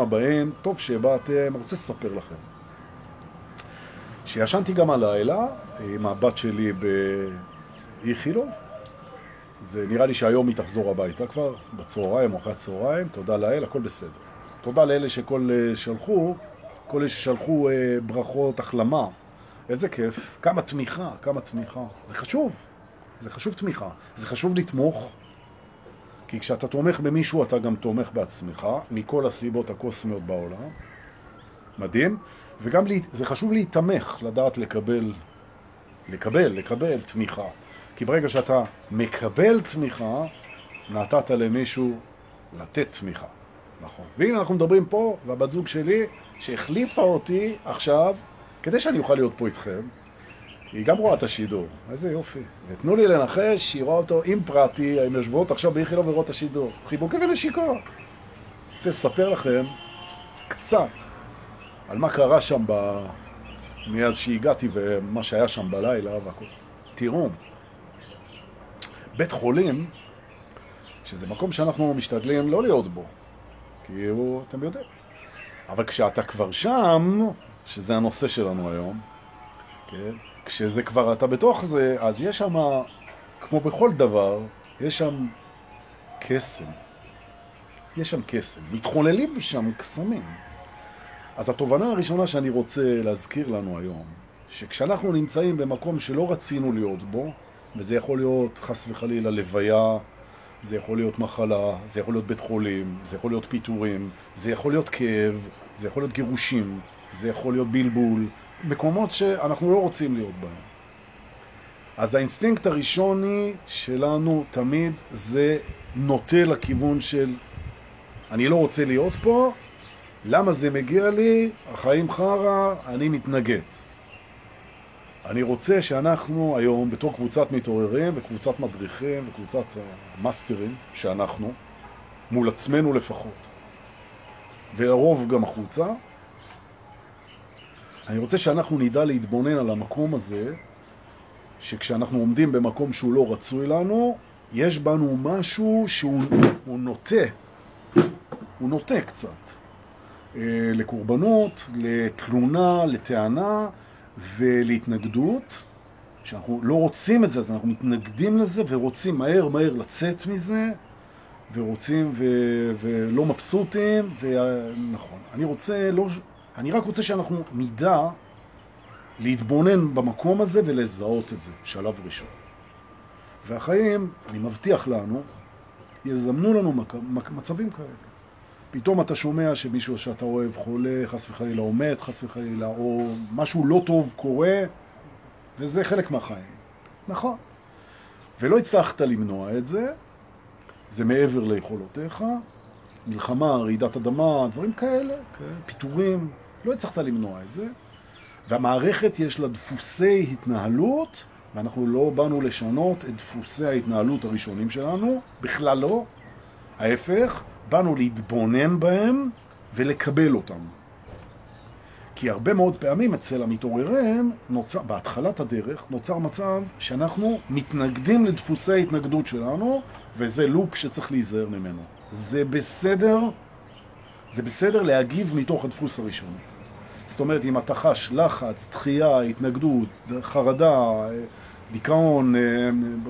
הבאים, טוב שבאתם, רוצה לספר לכם שישנתי גם הלילה עם הבת שלי באיכילוב. זה נראה לי שהיום היא תחזור הביתה כבר בצהריים או אחרי הצהריים, תודה לאל, הכל בסדר. תודה לאלה שכל שלחו, כל אלה ששלחו ברכות, החלמה. איזה כיף, כמה תמיכה, כמה תמיכה. זה חשוב, זה חשוב תמיכה, זה חשוב לתמוך כי כשאתה תומך במישהו אתה גם תומך בעצמך, מכל הסיבות הקוסמיות בעולם. מדהים. וגם לי, זה חשוב להתמך, לדעת לקבל, לקבל, לקבל תמיכה. כי ברגע שאתה מקבל תמיכה, נתת למישהו לתת תמיכה. נכון. והנה אנחנו מדברים פה, והבת זוג שלי, שהחליפה אותי עכשיו, כדי שאני אוכל להיות פה איתכם, היא גם רואה את השידור, איזה יופי. ותנו לי לנחש שהיא רואה אותו עם פרטי, הן יושבות עכשיו באיכילוב ורואות את השידור. חיבוקי ונשיקה. רוצה לספר לכם קצת על מה קרה שם ב... מאז שהגעתי ומה שהיה שם בלילה והכל. תראו, בית חולים, שזה מקום שאנחנו משתדלים לא להיות בו, כי הוא, אתם יודעים. אבל כשאתה כבר שם, שזה הנושא שלנו היום, כן? כשזה כבר אתה בתוך זה, אז יש שם, כמו בכל דבר, יש שם קסם. יש שם קסם. מתחוללים שם קסמים. אז התובנה הראשונה שאני רוצה להזכיר לנו היום, שכשאנחנו נמצאים במקום שלא רצינו להיות בו, וזה יכול להיות חס וחלילה לוויה, זה יכול להיות מחלה, זה יכול להיות בית חולים, זה יכול להיות פיתורים, זה יכול להיות כאב, זה יכול להיות גירושים, זה יכול להיות בלבול, מקומות שאנחנו לא רוצים להיות בהם. אז האינסטינקט הראשוני שלנו תמיד זה נוטה לכיוון של אני לא רוצה להיות פה, למה זה מגיע לי? החיים חרא, אני מתנגד. אני רוצה שאנחנו היום, בתור קבוצת מתעוררים וקבוצת מדריכים וקבוצת מאסטרים, שאנחנו, מול עצמנו לפחות, והרוב גם החוצה, אני רוצה שאנחנו נדע להתבונן על המקום הזה, שכשאנחנו עומדים במקום שהוא לא רצוי לנו, יש בנו משהו שהוא נוטה, הוא נוטה קצת, לקורבנות, לתלונה, לטענה ולהתנגדות, שאנחנו לא רוצים את זה, אז אנחנו מתנגדים לזה ורוצים מהר מהר לצאת מזה, ורוצים ו... ולא מבסוטים, ונכון. אני רוצה לא... אני רק רוצה שאנחנו נדע להתבונן במקום הזה ולזהות את זה, שלב ראשון. והחיים, אני מבטיח לנו, יזמנו לנו מצבים כאלה. פתאום אתה שומע שמישהו שאתה אוהב חולה, חס וחלילה עומד, חס וחלילה, או משהו לא טוב קורה, וזה חלק מהחיים. נכון. ולא הצלחת למנוע את זה, זה מעבר ליכולותיך, מלחמה, רעידת אדמה, דברים כאלה, כן? פיתורים, לא הצלחת למנוע את זה, והמערכת יש לה דפוסי התנהלות, ואנחנו לא באנו לשנות את דפוסי ההתנהלות הראשונים שלנו, בכלל לא. ההפך, באנו להתבונן בהם ולקבל אותם. כי הרבה מאוד פעמים אצל המתעוררים, נוצר, בהתחלת הדרך, נוצר מצב שאנחנו מתנגדים לדפוסי ההתנגדות שלנו, וזה לופ שצריך להיזהר ממנו. זה בסדר, זה בסדר להגיב מתוך הדפוס הראשוני. זאת אומרת, אם אתה חש לחץ, דחייה, התנגדות, חרדה, דיכאון,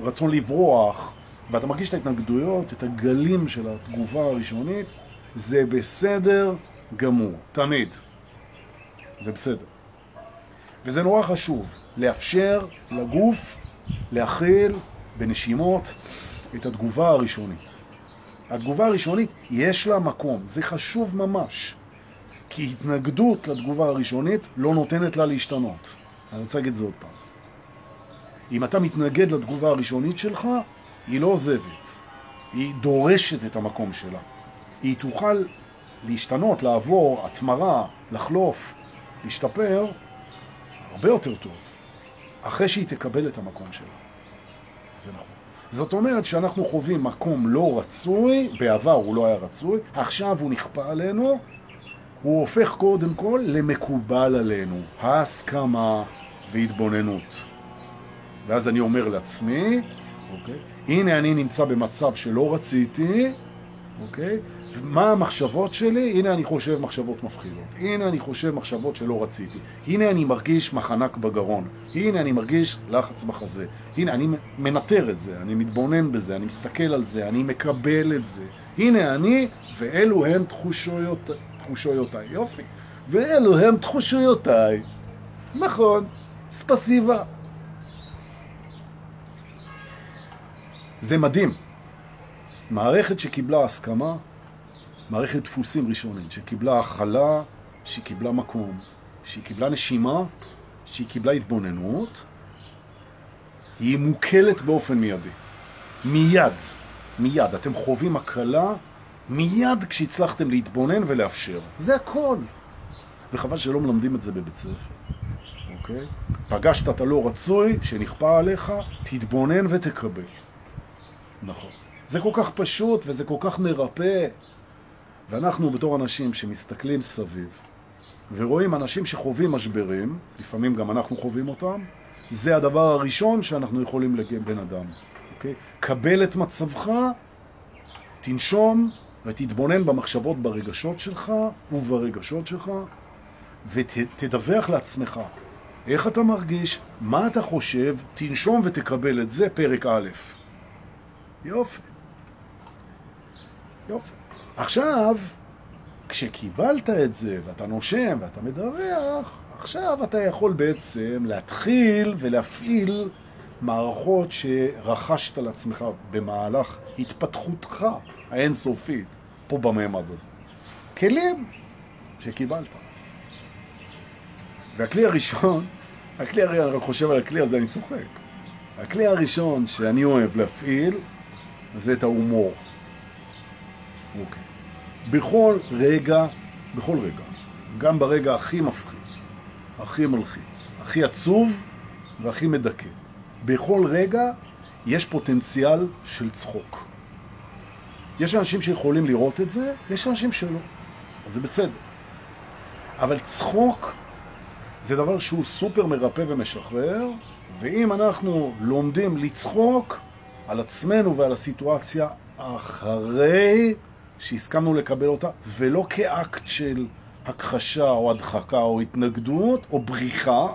רצון לברוח, ואתה מרגיש את ההתנגדויות, את הגלים של התגובה הראשונית, זה בסדר גמור, תמיד. זה בסדר. וזה נורא חשוב, לאפשר לגוף להכיל בנשימות את התגובה הראשונית. התגובה הראשונית יש לה מקום, זה חשוב ממש. כי התנגדות לתגובה הראשונית לא נותנת לה להשתנות. אני רוצה להגיד את זה עוד פעם. אם אתה מתנגד לתגובה הראשונית שלך, היא לא עוזבת. היא דורשת את המקום שלה. היא תוכל להשתנות, לעבור, התמרה, לחלוף, להשתפר הרבה יותר טוב, אחרי שהיא תקבל את המקום שלה. זה נכון. זאת אומרת שאנחנו חווים מקום לא רצוי, בעבר הוא לא היה רצוי, עכשיו הוא נכפה עלינו, הוא הופך קודם כל למקובל עלינו, ההסכמה והתבוננות. ואז אני אומר לעצמי, אוקיי, הנה אני נמצא במצב שלא רציתי, אוקיי, מה המחשבות שלי? הנה אני חושב מחשבות מפחידות. הנה אני חושב מחשבות שלא רציתי. הנה אני מרגיש מחנק בגרון. הנה אני מרגיש לחץ בחזה. הנה אני מנטר את זה, אני מתבונן בזה, אני מסתכל על זה, אני מקבל את זה. הנה אני, ואלו הם תחושויות, תחושויותיי. יופי. ואלו הם תחושויותיי. נכון, ספסיבה. זה מדהים. מערכת שקיבלה הסכמה, מערכת דפוסים ראשונית, שקיבלה הכלה, שהיא קיבלה מקום, שהיא קיבלה נשימה, שהיא קיבלה התבוננות, היא מוקלת באופן מיידי. מיד, מיד. אתם חווים הקלה מיד כשהצלחתם להתבונן ולאפשר. זה הכל. וחבל שלא מלמדים את זה בבית ספר, אוקיי? פגשת את הלא רצוי שנכפה עליך, תתבונן ותקבל. נכון. זה כל כך פשוט וזה כל כך מרפא. ואנחנו בתור אנשים שמסתכלים סביב ורואים אנשים שחווים משברים, לפעמים גם אנחנו חווים אותם, זה הדבר הראשון שאנחנו יכולים לבן אדם. אוקיי? קבל את מצבך, תנשום ותתבונן במחשבות ברגשות שלך וברגשות שלך ותדווח לעצמך איך אתה מרגיש, מה אתה חושב, תנשום ותקבל את זה, פרק א'. יופי. יופי. עכשיו, כשקיבלת את זה, ואתה נושם, ואתה מדווח, עכשיו אתה יכול בעצם להתחיל ולהפעיל מערכות שרכשת לעצמך במהלך התפתחותך האינסופית פה בממד הזה. כלים שקיבלת. והכלי הראשון, הכלי, אני חושב על הכלי הזה, אני צוחק. הכלי הראשון שאני אוהב להפעיל זה את ההומור. אוקיי. בכל רגע, בכל רגע, גם ברגע הכי מפחיד, הכי מלחיץ, הכי עצוב והכי מדכא, בכל רגע יש פוטנציאל של צחוק. יש אנשים שיכולים לראות את זה, יש אנשים שלא. אז זה בסדר. אבל צחוק זה דבר שהוא סופר מרפא ומשחרר, ואם אנחנו לומדים לצחוק על עצמנו ועל הסיטואציה אחרי שהסכמנו לקבל אותה, ולא כאקט של הכחשה או הדחקה או התנגדות או בריחה,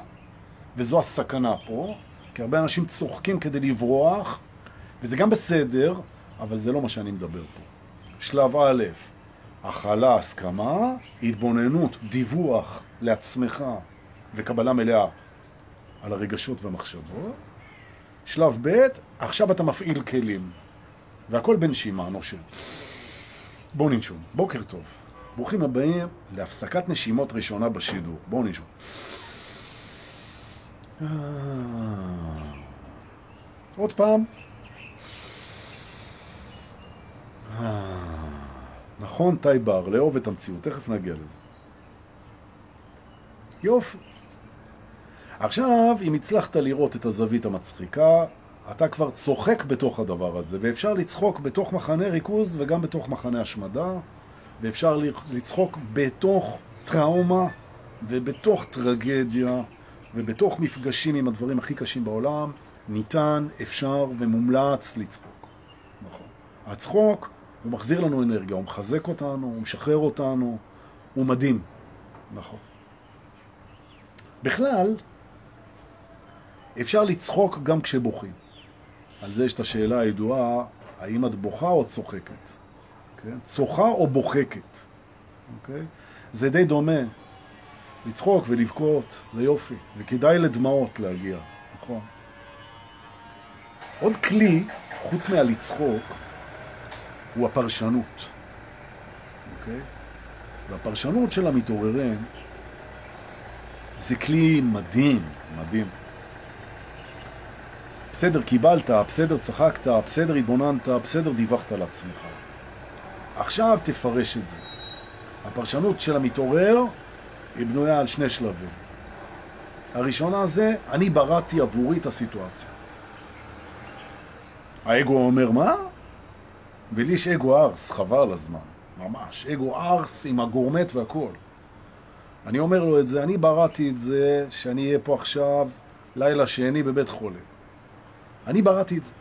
וזו הסכנה פה, כי הרבה אנשים צוחקים כדי לברוח, וזה גם בסדר, אבל זה לא מה שאני מדבר פה. שלב א', הכלה, הסכמה, התבוננות, דיווח לעצמך וקבלה מלאה על הרגשות והמחשבות. שלב ב', עכשיו אתה מפעיל כלים, והכל בנשימה, נושם. בואו ננשום. בוקר טוב. ברוכים הבאים להפסקת נשימות ראשונה בשידור. בואו ננשום. אה, עוד פעם. אה, נכון, טייבר, לאהוב את המציאות. תכף נגיע לזה. יופי. עכשיו, אם הצלחת לראות את הזווית המצחיקה, אתה כבר צוחק בתוך הדבר הזה, ואפשר לצחוק בתוך מחנה ריכוז וגם בתוך מחנה השמדה, ואפשר לצחוק בתוך טראומה ובתוך טרגדיה ובתוך מפגשים עם הדברים הכי קשים בעולם, ניתן, אפשר ומומלץ לצחוק. נכון. הצחוק, הוא מחזיר לנו אנרגיה, הוא מחזק אותנו, הוא משחרר אותנו, הוא מדהים. נכון. בכלל, אפשר לצחוק גם כשבוכים. על זה יש את השאלה הידועה, האם את בוכה או צוחקת? כן? צוחה או בוחקת? אוקיי? זה די דומה. לצחוק ולבכות, זה יופי, וכדאי לדמעות להגיע, נכון? עוד כלי, חוץ מהלצחוק, הוא הפרשנות, אוקיי? והפרשנות של המתעוררים זה כלי מדהים, מדהים. בסדר קיבלת, בסדר צחקת, בסדר התבוננת, בסדר דיווחת לעצמך. עכשיו תפרש את זה. הפרשנות של המתעורר היא בנויה על שני שלבים. הראשונה זה, אני בראתי עבורי את הסיטואציה. האגו אומר, מה? ולי יש אגו ארס, חבל על הזמן. ממש. אגו ארס עם הגורמט והכל. אני אומר לו את זה, אני בראתי את זה שאני אהיה פה עכשיו לילה שני בבית חולים. אני בראתי את זה.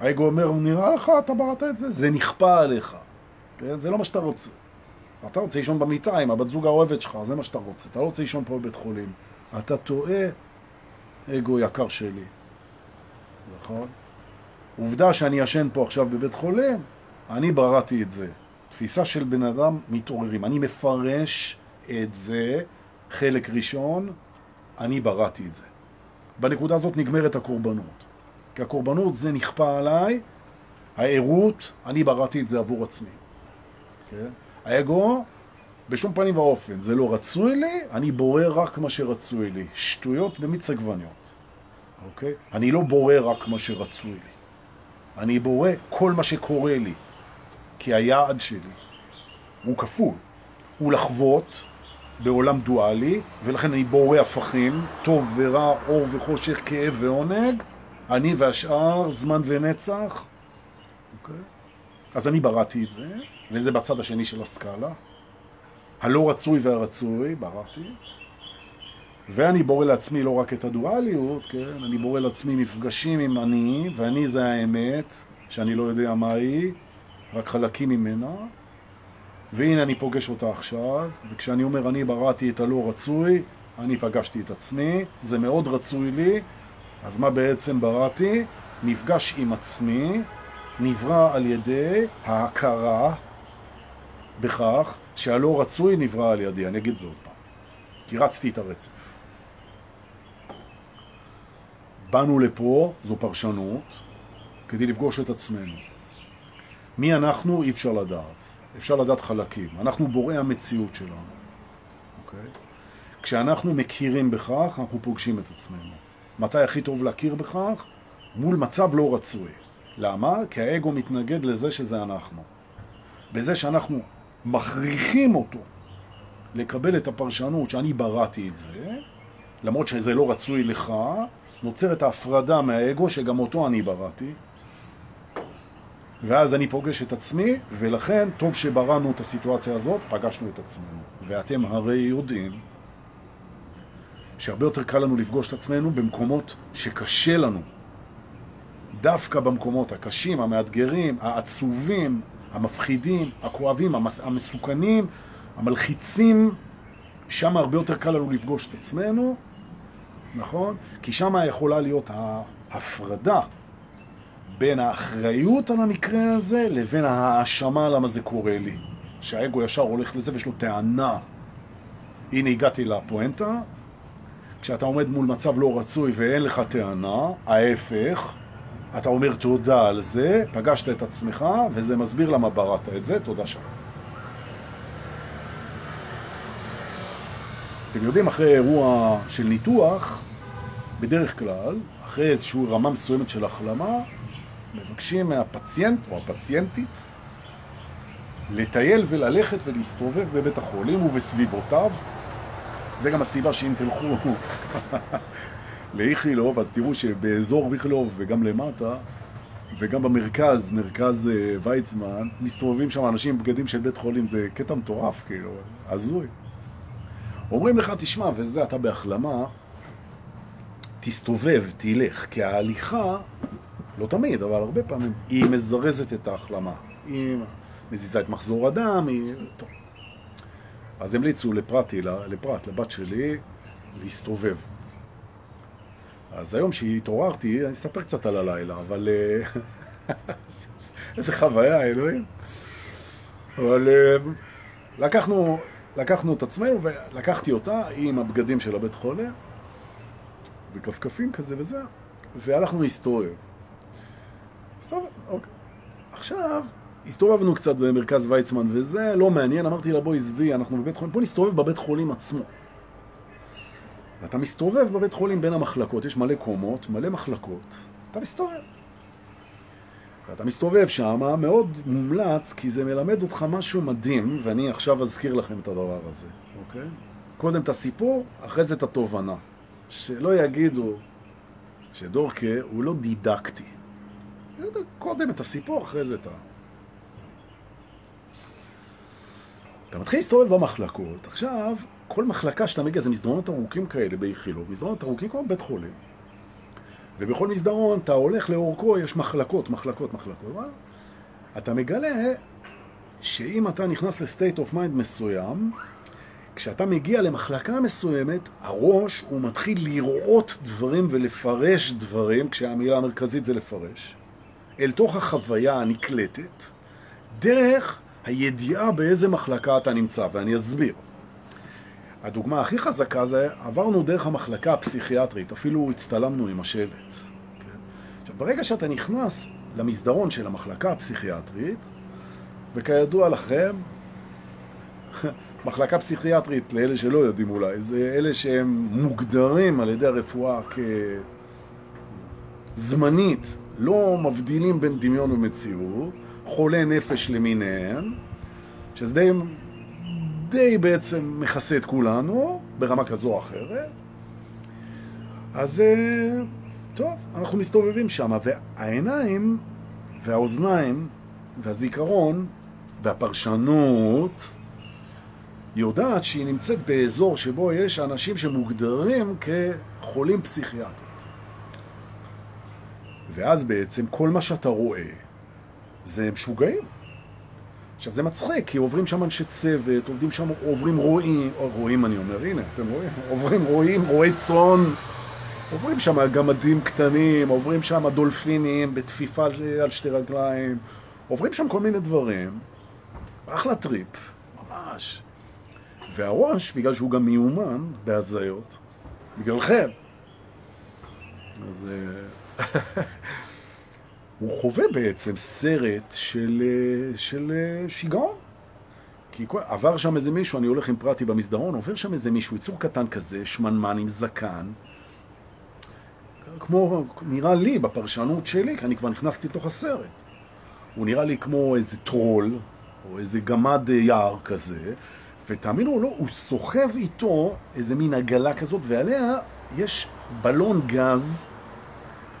האגו אומר, נראה לך, אתה בראת את זה? זה נכפה עליך. כן? זה לא מה שאתה רוצה. אתה רוצה לישון במיטה עם הבת זוג האוהבת שלך, זה מה שאתה רוצה. אתה לא רוצה לישון פה בבית חולים. אתה טועה, אגו יקר שלי. נכון? עובדה שאני ישן פה עכשיו בבית חולים, אני בראתי את זה. תפיסה של בן אדם מתעוררים. אני מפרש את זה, חלק ראשון, אני בראתי את זה. בנקודה הזאת נגמרת הקורבנות. כי הקורבנות זה נכפה עליי, הערות, אני בראתי את זה עבור עצמי. כן? האגו, בשום פנים ואופן, זה לא רצוי לי, אני בורא רק מה שרצוי לי. שטויות במיץ עגבניות. אוקיי? אני לא בורא רק מה שרצוי לי. אני בורא כל מה שקורה לי. כי היעד שלי הוא כפול. הוא לחוות בעולם דואלי, ולכן אני בורא הפכים, טוב ורע, אור וחושך, כאב ועונג, אני והשאר, זמן ונצח. אוקיי? אז אני בראתי את זה, וזה בצד השני של הסקאלה. הלא רצוי והרצוי, בראתי. ואני בורא לעצמי לא רק את הדואליות, כן? אני בורא לעצמי מפגשים עם אני, ואני זה האמת, שאני לא יודע מה היא, רק חלקים ממנה. והנה אני פוגש אותה עכשיו, וכשאני אומר אני בראתי את הלא רצוי, אני פגשתי את עצמי, זה מאוד רצוי לי, אז מה בעצם בראתי? מפגש עם עצמי, נברא על ידי ההכרה בכך שהלא רצוי נברא על ידי. אני אגיד את זה עוד פעם, כי רצתי את הרצף. באנו לפה, זו פרשנות, כדי לפגוש את עצמנו. מי אנחנו אי אפשר לדעת. אפשר לדעת חלקים. אנחנו בוראי המציאות שלנו. אוקיי? כשאנחנו מכירים בכך, אנחנו פוגשים את עצמנו. מתי הכי טוב להכיר בכך? מול מצב לא רצוי. למה? כי האגו מתנגד לזה שזה אנחנו. בזה שאנחנו מכריחים אותו לקבל את הפרשנות שאני בראתי את זה, למרות שזה לא רצוי לך, נוצרת ההפרדה מהאגו שגם אותו אני בראתי, ואז אני פוגש את עצמי, ולכן טוב שבראנו את הסיטואציה הזאת, פגשנו את עצמנו. ואתם הרי יודעים שהרבה יותר קל לנו לפגוש את עצמנו במקומות שקשה לנו. דווקא במקומות הקשים, המאתגרים, העצובים, המפחידים, הכואבים, המס... המסוכנים, המלחיצים, שם הרבה יותר קל לנו לפגוש את עצמנו, נכון? כי שם יכולה להיות ההפרדה בין האחריות על המקרה הזה לבין ההאשמה למה זה קורה לי. שהאגו ישר הולך לזה ויש לו טענה. הנה הגעתי לפואנטה, כשאתה עומד מול מצב לא רצוי ואין לך טענה, ההפך, אתה אומר תודה על זה, פגשת את עצמך, וזה מסביר למה בראת את זה, תודה שם. אתם יודעים, אחרי אירוע של ניתוח, בדרך כלל, אחרי איזושהי רמה מסוימת של החלמה, מבקשים מהפציינט או הפציינטית לטייל וללכת ולהסתובב בבית החולים ובסביבותיו. זה גם הסיבה שאם תלכו לאיכילוב, אז תראו שבאזור איכילוב וגם למטה, וגם במרכז, מרכז אה, ויצמן, מסתובבים שם אנשים בגדים של בית חולים, זה קטע מטורף, כאילו, הזוי. אומרים לך, תשמע, וזה, אתה בהחלמה, תסתובב, תלך, כי ההליכה לא תמיד, אבל הרבה פעמים, היא מזרזת את ההחלמה. היא מזיזה את מחזור הדם, היא... טוב. אז המליצו לפרטי, לפרט, לבת שלי, להסתובב. אז היום שהתעוררתי, אני אספר קצת על הלילה, אבל... אה, איזה חוויה, אלוהים. אבל אה, לקחנו, לקחנו את עצמנו ולקחתי אותה עם הבגדים של הבית חולה, וכפכפים כזה וזה, והלכנו להסתובב. סבבה, אוקיי. עכשיו, הסתובבנו קצת במרכז ויצמן וזה, לא מעניין, אמרתי לה בואי עזבי, אנחנו בבית חולים, בוא נסתובב בבית חולים עצמו. ואתה מסתובב בבית חולים בין המחלקות, יש מלא קומות, מלא מחלקות, אתה מסתובב. ואתה מסתובב שם, מאוד מומלץ, כי זה מלמד אותך משהו מדהים, ואני עכשיו אזכיר לכם את הדבר הזה, אוקיי? קודם את הסיפור, אחרי זה את התובנה. שלא יגידו שדורקה הוא לא דידקטי. קודם את הסיפור, אחרי זה את ה... אתה מתחיל להסתובב במחלקות, עכשיו, כל מחלקה שאתה מגיע זה מסדרונות ארוכים כאלה באיכילוב, מסדרונות ארוכים כמו בית חולים. ובכל מסדרון אתה הולך לאורכו, יש מחלקות, מחלקות, מחלקות. אתה מגלה שאם אתה נכנס ל state of mind מסוים, כשאתה מגיע למחלקה מסוימת, הראש הוא מתחיל לראות דברים ולפרש דברים, כשהמילה המרכזית זה לפרש, אל תוך החוויה הנקלטת, דרך הידיעה באיזה מחלקה אתה נמצא, ואני אסביר. הדוגמה הכי חזקה זה, עברנו דרך המחלקה הפסיכיאטרית, אפילו הצטלמנו עם השלט. כן? עכשיו, ברגע שאתה נכנס למסדרון של המחלקה הפסיכיאטרית, וכידוע לכם, מחלקה פסיכיאטרית, לאלה שלא יודעים אולי, זה אלה שהם מוגדרים על ידי הרפואה כזמנית, לא מבדילים בין דמיון ומציאות, חולי נפש למיניהם, שזה די, די בעצם מכסה את כולנו, ברמה כזו או אחרת. אז אה, טוב, אנחנו מסתובבים שם, והעיניים והאוזניים והזיכרון והפרשנות יודעת שהיא נמצאת באזור שבו יש אנשים שמוגדרים כחולים פסיכיאטריים. ואז בעצם כל מה שאתה רואה זה משוגעים. עכשיו זה מצחיק, כי עוברים שם אנשי צוות, עובדים שם, עוברים רועים, רועים אני אומר, הנה, אתם רואים? עוברים רועים, רועי צאן, עוברים שם גמדים קטנים, עוברים שם דולפינים בטפיפה על שתי רגליים, עוברים שם כל מיני דברים, אחלה טריפ, ממש. והראש, בגלל שהוא גם מיומן בהזיות, בגללכם, אז אה, הוא חווה בעצם סרט של, אה, של אה, שיגעון. כי עבר שם איזה מישהו, אני הולך עם פרטי במסדרון, עובר שם איזה מישהו, יצור קטן כזה, שמנמן עם זקן, כמו, נראה לי, בפרשנות שלי, כי אני כבר נכנסתי לתוך הסרט. הוא נראה לי כמו איזה טרול, או איזה גמד יער כזה, ותאמינו או לא, הוא סוחב איתו איזה מין עגלה כזאת, ועליה יש בלון גז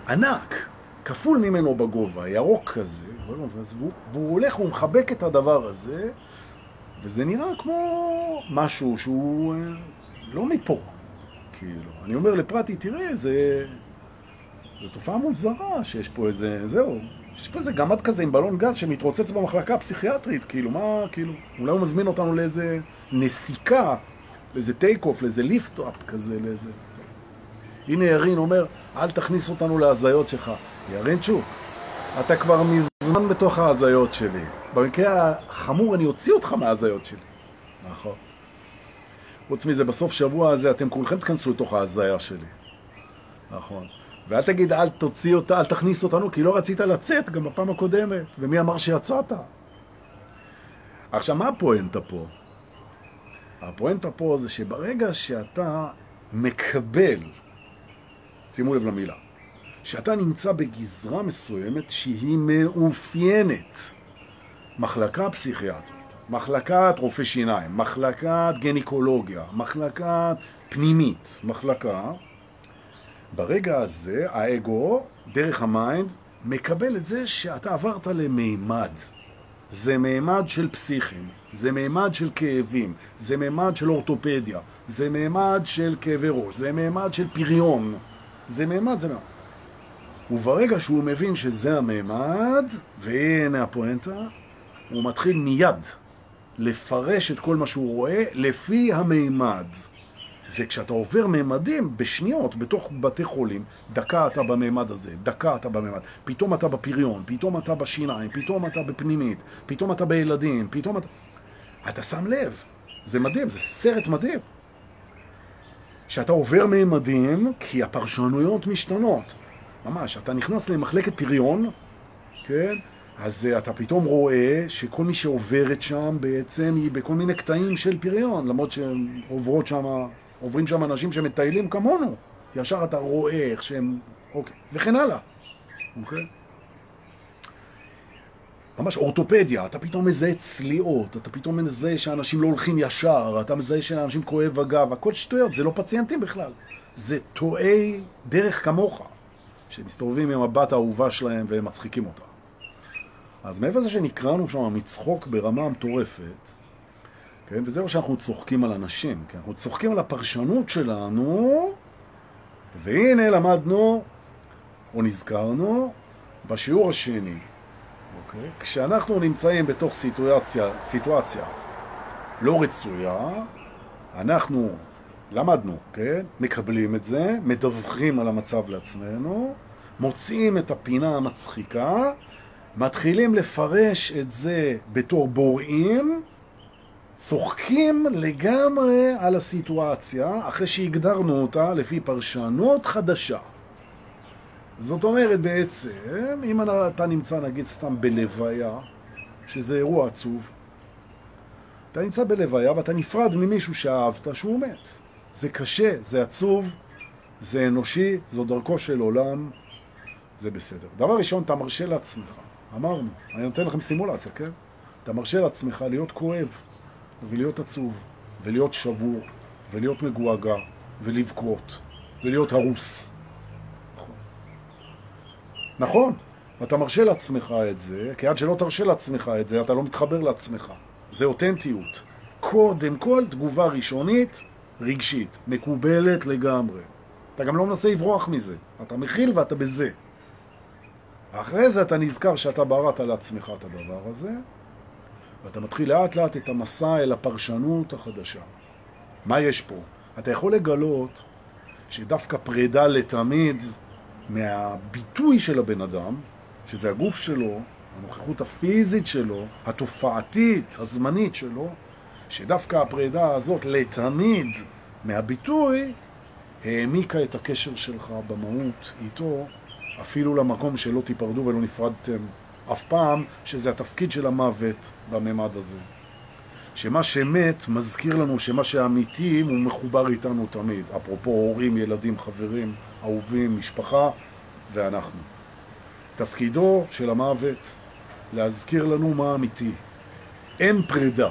ענק, כפול ממנו בגובה, ירוק כזה, והוא, והוא הולך, הוא מחבק את הדבר הזה, וזה נראה כמו משהו שהוא אה, לא מפה, כאילו. אני אומר לפרטי, תראה, זה, זה תופעה מוזרה שיש פה איזה, זהו, יש פה איזה גמד כזה עם בלון גז שמתרוצץ במחלקה הפסיכיאטרית, כאילו, מה, כאילו, אולי הוא מזמין אותנו לאיזה נסיקה, לאיזה take off, לאיזה lift-up כזה, לאיזה... הנה ירין אומר, אל תכניס אותנו להזיות שלך. ירין צ'וק, אתה כבר מזמן בתוך ההזיות שלי. במקרה החמור אני אוציא אותך מההזיות שלי. נכון. חוץ מזה, בסוף שבוע הזה אתם כולכם תכנסו לתוך ההזיה שלי. נכון. ואל תגיד, אל תוציא אותה, אל תכניס אותנו, כי לא רצית לצאת גם בפעם הקודמת, ומי אמר שיצאת? עכשיו, מה הפואנטה פה? הפואנטה פה זה שברגע שאתה מקבל, שימו לב למילה, שאתה נמצא בגזרה מסוימת שהיא מאופיינת, מחלקה פסיכיאטרית, מחלקת רופא שיניים, מחלקת גניקולוגיה, מחלקת פנימית, מחלקה, ברגע הזה האגו, דרך ה mind, מקבל את זה שאתה עברת למימד. זה מימד של פסיכים, זה מימד של כאבים, זה מימד של אורתופדיה, זה מימד של כאבי ראש, זה מימד של פריון, זה מימד, זה מימד. וברגע שהוא מבין שזה המימד, והנה הפואנטה, הוא מתחיל מיד לפרש את כל מה שהוא רואה לפי המימד. וכשאתה עובר ממדים בשניות בתוך בתי חולים, דקה אתה בממד הזה, דקה אתה בממד, פתאום אתה בפריון, פתאום אתה בשיניים, פתאום אתה בפנימית, פתאום אתה בילדים, פתאום אתה... אתה שם לב, זה מדהים, זה סרט מדהים. שאתה עובר ממדים כי הפרשנויות משתנות. ממש, אתה נכנס למחלקת פריון, כן? אז uh, אתה פתאום רואה שכל מי שעוברת שם בעצם היא בכל מיני קטעים של פריון, למרות שהן עוברות שם עוברים שם אנשים שמטיילים כמונו. ישר אתה רואה איך שהם... אוקיי. וכן הלאה. אוקיי? ממש אורתופדיה, אתה פתאום מזהה צליעות, אתה פתאום מזהה שאנשים לא הולכים ישר, אתה מזהה שלאנשים כואב הגב, הכל שטויות, זה לא פציינטים בכלל. זה טועי דרך כמוך, שמסתובבים עם הבת האהובה שלהם והם מצחיקים אותה. אז מעבר לזה שנקראנו שם מצחוק ברמה מטורפת, כן? וזה לא שאנחנו צוחקים על אנשים, כי אנחנו צוחקים על הפרשנות שלנו, והנה למדנו, או נזכרנו, בשיעור השני, אוקיי? כשאנחנו נמצאים בתוך סיטואציה, סיטואציה לא רצויה, אנחנו למדנו, כן? מקבלים את זה, מדווחים על המצב לעצמנו, מוצאים את הפינה המצחיקה, מתחילים לפרש את זה בתור בוראים, צוחקים לגמרי על הסיטואציה אחרי שהגדרנו אותה לפי פרשנות חדשה. זאת אומרת בעצם, אם אתה נמצא נגיד סתם בלוויה, שזה אירוע עצוב, אתה נמצא בלוויה ואתה נפרד ממישהו שאהבת שהוא מת. זה קשה, זה עצוב, זה אנושי, זו דרכו של עולם, זה בסדר. דבר ראשון, אתה מרשה לעצמך, אמרנו, אני נותן לכם סימולציה, כן? אתה מרשה לעצמך להיות כואב, ולהיות עצוב, ולהיות שבור, ולהיות מגועגע, ולבכות, ולהיות הרוס. נכון. נכון, ואתה מרשה לעצמך את זה, כי עד שלא תרשה לעצמך את זה, אתה לא מתחבר לעצמך. זה אותנטיות. קודם כל, תגובה ראשונית, רגשית, מקובלת לגמרי. אתה גם לא מנסה לברוח מזה, אתה מכיל ואתה בזה. אחרי זה אתה נזכר שאתה בראת לעצמך את הדבר הזה, ואתה מתחיל לאט לאט את המסע אל הפרשנות החדשה. מה יש פה? אתה יכול לגלות שדווקא פרידה לתמיד מהביטוי של הבן אדם, שזה הגוף שלו, הנוכחות הפיזית שלו, התופעתית, הזמנית שלו, שדווקא הפרידה הזאת לתמיד מהביטוי העמיקה את הקשר שלך במהות איתו, אפילו למקום שלא תיפרדו ולא נפרדתם אף פעם, שזה התפקיד של המוות בממד הזה. שמה שמת מזכיר לנו שמה שאמיתי הוא מחובר איתנו תמיד. אפרופו הורים, ילדים, חברים, אהובים, משפחה ואנחנו. תפקידו של המוות להזכיר לנו מה אמיתי. אין פרידה.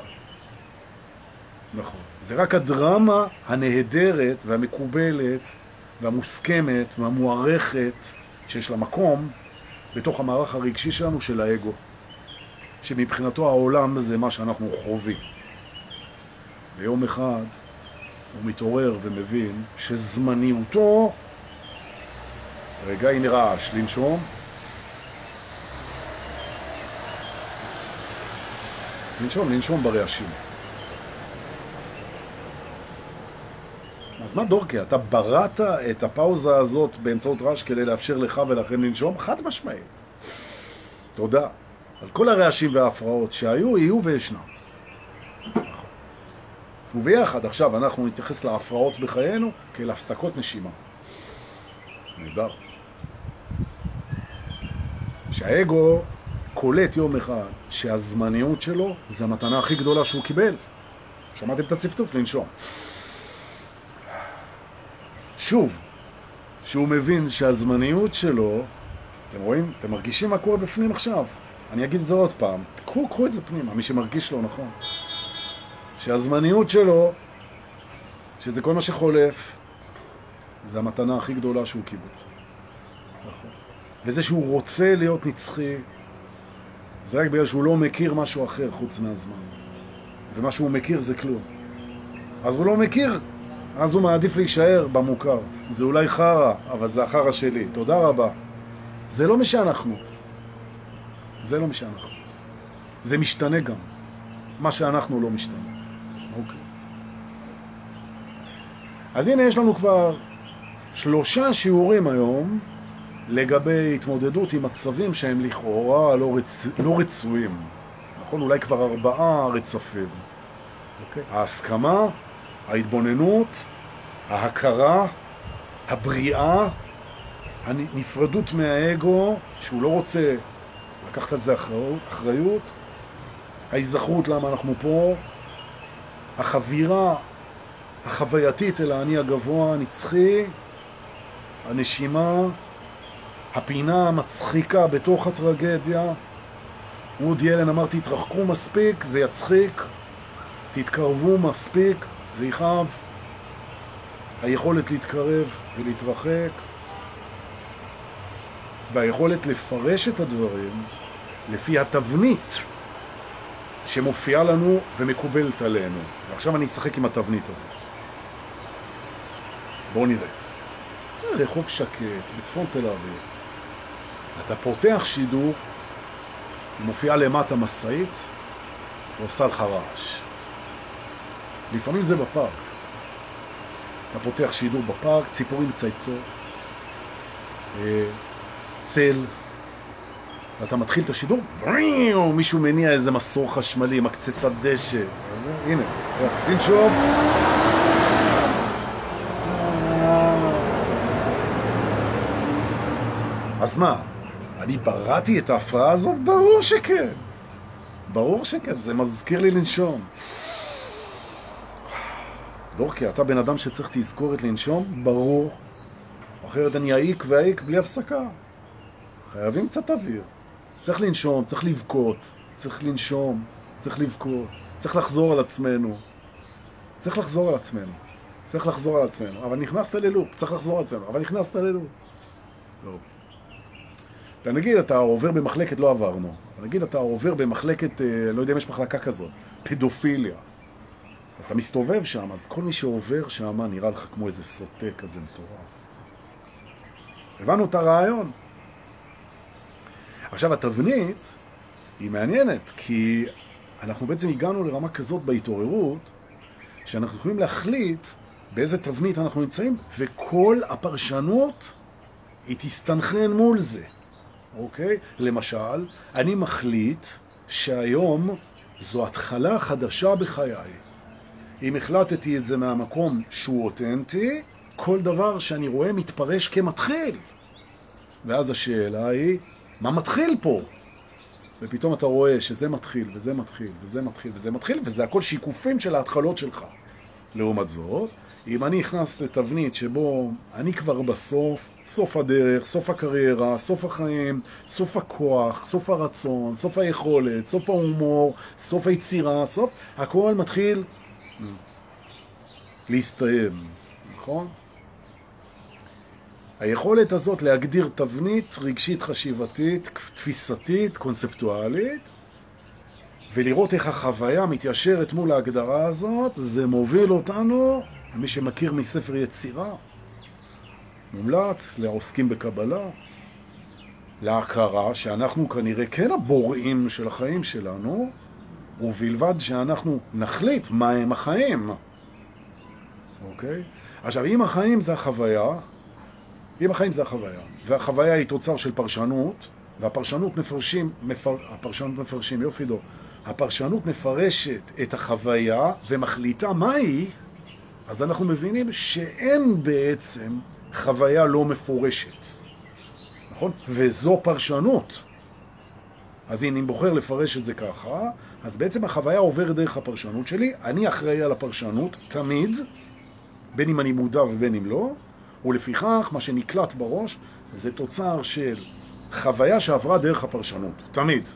נכון. זה רק הדרמה הנהדרת והמקובלת והמוסכמת והמוערכת שיש לה מקום בתוך המערך הרגשי שלנו של האגו. שמבחינתו העולם זה מה שאנחנו חווים. ויום אחד הוא מתעורר ומבין שזמניותו... רגע, הנה רעש, לנשום. לנשום, לנשום ברעשים. אז מה דורקי, אתה בראת את הפאוזה הזאת באמצעות רעש כדי לאפשר לך ולכם לנשום? חד משמעית. תודה. על כל הרעשים וההפרעות שהיו, יהיו וישנם. וביחד עכשיו אנחנו נתייחס להפרעות בחיינו כאל הפסקות נשימה. נהדר. שהאגו קולט יום אחד שהזמניות שלו זה המתנה הכי גדולה שהוא קיבל. שמעתם את הצפטוף? לנשום. שוב, שהוא מבין שהזמניות שלו, אתם רואים? אתם מרגישים מה קורה בפנים עכשיו? אני אגיד את זה עוד פעם, קחו, קחו את זה פנימה, מי שמרגיש לו נכון. שהזמניות שלו, שזה כל מה שחולף, זה המתנה הכי גדולה שהוא קיבל. נכון. וזה שהוא רוצה להיות נצחי, זה רק בגלל שהוא לא מכיר משהו אחר חוץ מהזמן. ומה שהוא מכיר זה כלום. אז הוא לא מכיר, אז הוא מעדיף להישאר במוכר. זה אולי חרא, אבל זה החרא שלי. תודה רבה. זה לא מי שאנחנו. זה לא מי שאנחנו. זה משתנה גם. מה שאנחנו לא משתנה. אוקיי. אז הנה יש לנו כבר שלושה שיעורים היום לגבי התמודדות עם מצבים שהם לכאורה לא, רצ... לא רצויים. נכון? אולי כבר ארבעה רצפים. אוקיי. ההסכמה, ההתבוננות, ההכרה, הבריאה, הנפרדות מהאגו, שהוא לא רוצה לקחת על זה אחריות, אחריות ההיזכרות למה אנחנו פה, החבירה החווייתית אל האני הגבוה הנצחי, הנשימה, הפינה המצחיקה בתוך הטרגדיה. וודי אלן אמר, תתרחקו מספיק, זה יצחיק, תתקרבו מספיק, זה יכאב. היכולת להתקרב ולהתרחק, והיכולת לפרש את הדברים לפי התבנית שמופיעה לנו ומקובלת עלינו. ועכשיו אני אשחק עם התבנית הזאת. בואו נראה. רחוב שקט, בצפון תל אביב. אתה פותח שידור מופיעה למטה משאית, ועושה לך רעש. לפעמים זה בפארק. אתה פותח שידור בפארק, ציפורים מצייצות, אה, צל, ואתה מתחיל את השידור, מישהו מניע איזה מסור חשמלי, מקצצת דשא. הנה, תנשום. אז מה, אני בראתי את ההפרעה הזאת? ברור שכן. ברור שכן, זה מזכיר לי לנשום. דורקי, אתה בן אדם שצריך תזכורת לנשום? ברור. אחרת אני אעיק ואעיק בלי הפסקה. חייבים קצת אוויר. צריך לנשום, צריך לבכות, צריך לנשום, צריך לבכות, צריך לחזור על עצמנו. צריך לחזור על עצמנו. צריך לחזור על עצמנו. אבל נכנסת ללופ, צריך לחזור על עצמנו. אבל נכנסת ללופ. טוב. נגיד אתה עובר במחלקת, לא עברנו, נגיד אתה עובר במחלקת, אה, לא יודע אם יש מחלקה כזאת, פדופיליה. אז אתה מסתובב שם, אז כל מי שעובר שם נראה לך כמו איזה סוטה כזה מטורף. הבנו את הרעיון. עכשיו, התבנית היא מעניינת, כי אנחנו בעצם הגענו לרמה כזאת בהתעוררות, שאנחנו יכולים להחליט באיזה תבנית אנחנו נמצאים, וכל הפרשנות היא תסתנכרן מול זה. אוקיי? למשל, אני מחליט שהיום זו התחלה חדשה בחיי. אם החלטתי את זה מהמקום שהוא אותנטי, כל דבר שאני רואה מתפרש כמתחיל. ואז השאלה היא, מה מתחיל פה? ופתאום אתה רואה שזה מתחיל, וזה מתחיל, וזה מתחיל, וזה מתחיל, וזה הכל שיקופים של ההתחלות שלך. לעומת זאת, אם אני נכנס לתבנית שבו אני כבר בסוף, סוף הדרך, סוף הקריירה, סוף החיים, סוף הכוח, סוף הרצון, סוף היכולת, סוף ההומור, סוף היצירה, סוף, הכל מתחיל להסתיים, נכון? היכולת הזאת להגדיר תבנית רגשית חשיבתית, תפיסתית, קונספטואלית, ולראות איך החוויה מתיישרת מול ההגדרה הזאת, זה מוביל אותנו מי שמכיר מספר יצירה, מומלץ לעוסקים בקבלה, להכרה שאנחנו כנראה כן הבוראים של החיים שלנו, ובלבד שאנחנו נחליט מה הם החיים. אוקיי? עכשיו, אם החיים זה החוויה, אם החיים זה החוויה, והחוויה היא תוצר של פרשנות, והפרשנות מפרשים, מפר, הפרשנות מפרשים, יופי דו, הפרשנות מפרשת את החוויה ומחליטה מהי, אז אנחנו מבינים שאין בעצם חוויה לא מפורשת, נכון? וזו פרשנות. אז אם אני בוחר לפרש את זה ככה, אז בעצם החוויה עוברת דרך הפרשנות שלי, אני אחראי על הפרשנות תמיד, בין אם אני מודע ובין אם לא, ולפיכך מה שנקלט בראש זה תוצר של חוויה שעברה דרך הפרשנות, תמיד.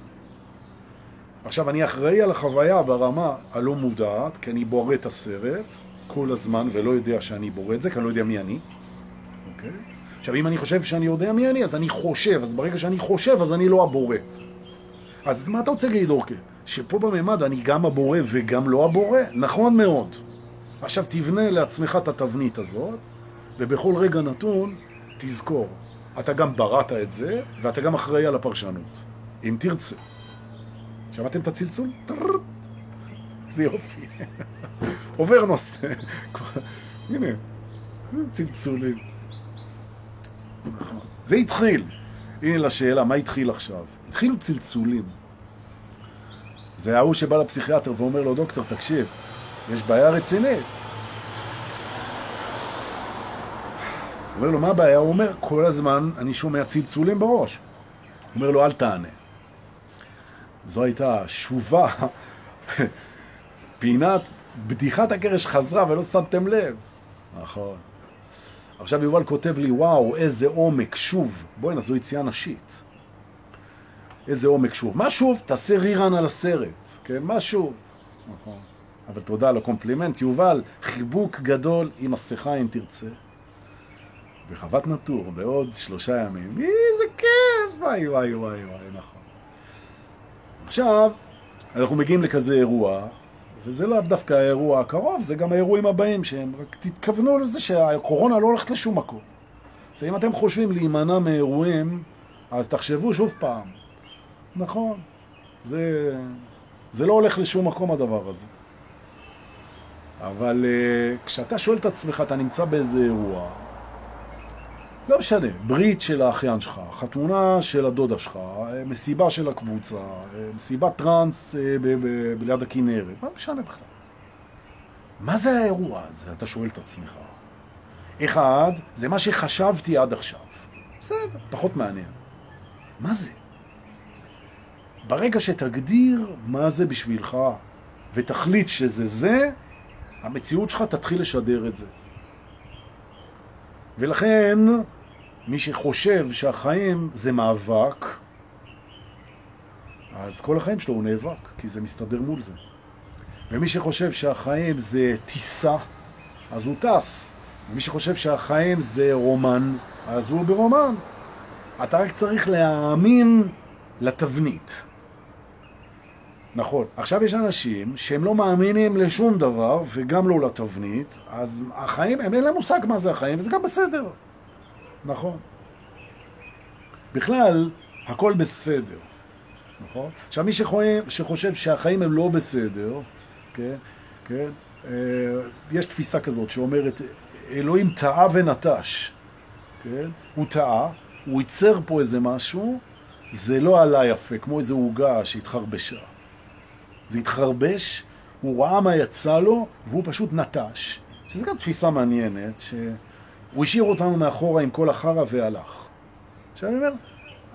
עכשיו, אני אחראי על החוויה ברמה הלא מודעת, כי אני בורא את הסרט, כל הזמן ולא יודע שאני בורא את זה, כי אני לא יודע מי אני. אוקיי? עכשיו, אם אני חושב שאני יודע מי אני, אז אני חושב, אז ברגע שאני חושב, אז אני לא הבורא. אז מה אתה רוצה להגיד, אוקיי? שפה בממד אני גם הבורא וגם לא הבורא? נכון מאוד. עכשיו תבנה לעצמך את התבנית הזאת, ובכל רגע נתון תזכור, אתה גם בראת את זה, ואתה גם אחראי על הפרשנות, אם תרצה. שמעתם את הצלצול? זה יופי. עובר נושא. הנה, צלצולים. נכון. זה התחיל. הנה לשאלה, מה התחיל עכשיו? התחילו צלצולים. זה ההוא שבא לפסיכיאטר ואומר לו, דוקטור, תקשיב, יש בעיה רצינית. הוא אומר לו, מה הבעיה? הוא אומר, כל הזמן אני שומע צלצולים בראש. הוא אומר לו, אל תענה. זו הייתה שוב, הפינת בדיחת הקרש חזרה ולא שמתם לב. נכון. עכשיו יובל כותב לי, וואו, איזה עומק, שוב. בואי זו יציאה נשית. איזה עומק שוב. מה שוב? תעשה rerun על הסרט. כן, מה שוב? נכון. אבל תודה על הקומפלימנט. יובל, חיבוק גדול עם מסכה אם תרצה. בחוות נטור בעוד שלושה ימים. איזה כיף! וואי וואי וואי וואי, נכון. עכשיו, אנחנו מגיעים לכזה אירוע, וזה לאו דווקא האירוע הקרוב, זה גם האירועים הבאים שהם, רק תתכוונו לזה שהקורונה לא הולכת לשום מקום. אז אם אתם חושבים להימנע מאירועים, אז תחשבו שוב פעם. נכון, זה, זה לא הולך לשום מקום הדבר הזה. אבל uh, כשאתה שואל את עצמך, אתה נמצא באיזה אירוע, לא משנה, ברית של האחיין שלך, חתונה של הדודה שלך, מסיבה של הקבוצה, מסיבת טראנס אה, ליד הכנרת, מה משנה בכלל? מה זה האירוע הזה? אתה שואל את עצמך. אחד, זה מה שחשבתי עד עכשיו. בסדר, פחות מעניין. מה זה? ברגע שתגדיר מה זה בשבילך ותחליט שזה זה, המציאות שלך תתחיל לשדר את זה. ולכן, מי שחושב שהחיים זה מאבק, אז כל החיים שלו הוא נאבק, כי זה מסתדר מול זה. ומי שחושב שהחיים זה טיסה, אז הוא טס. ומי שחושב שהחיים זה רומן, אז הוא ברומן. אתה רק צריך להאמין לתבנית. נכון. עכשיו יש אנשים שהם לא מאמינים לשום דבר וגם לא לתבנית, אז החיים, הם אין להם מושג מה זה החיים, וזה גם בסדר. נכון. בכלל, הכל בסדר. נכון? עכשיו, מי שחושב, שחושב שהחיים הם לא בסדר, כן, כן, אה, יש תפיסה כזאת שאומרת, אלוהים טעה ונטש, כן? הוא טעה, הוא ייצר פה איזה משהו, זה לא עלה יפה, כמו איזה עוגה שהתחרבשה. זה התחרבש, הוא ראה מה יצא לו, והוא פשוט נטש. שזה גם תפיסה מעניינת, שהוא השאיר אותנו מאחורה עם כל החרא והלך. עכשיו אני אומר,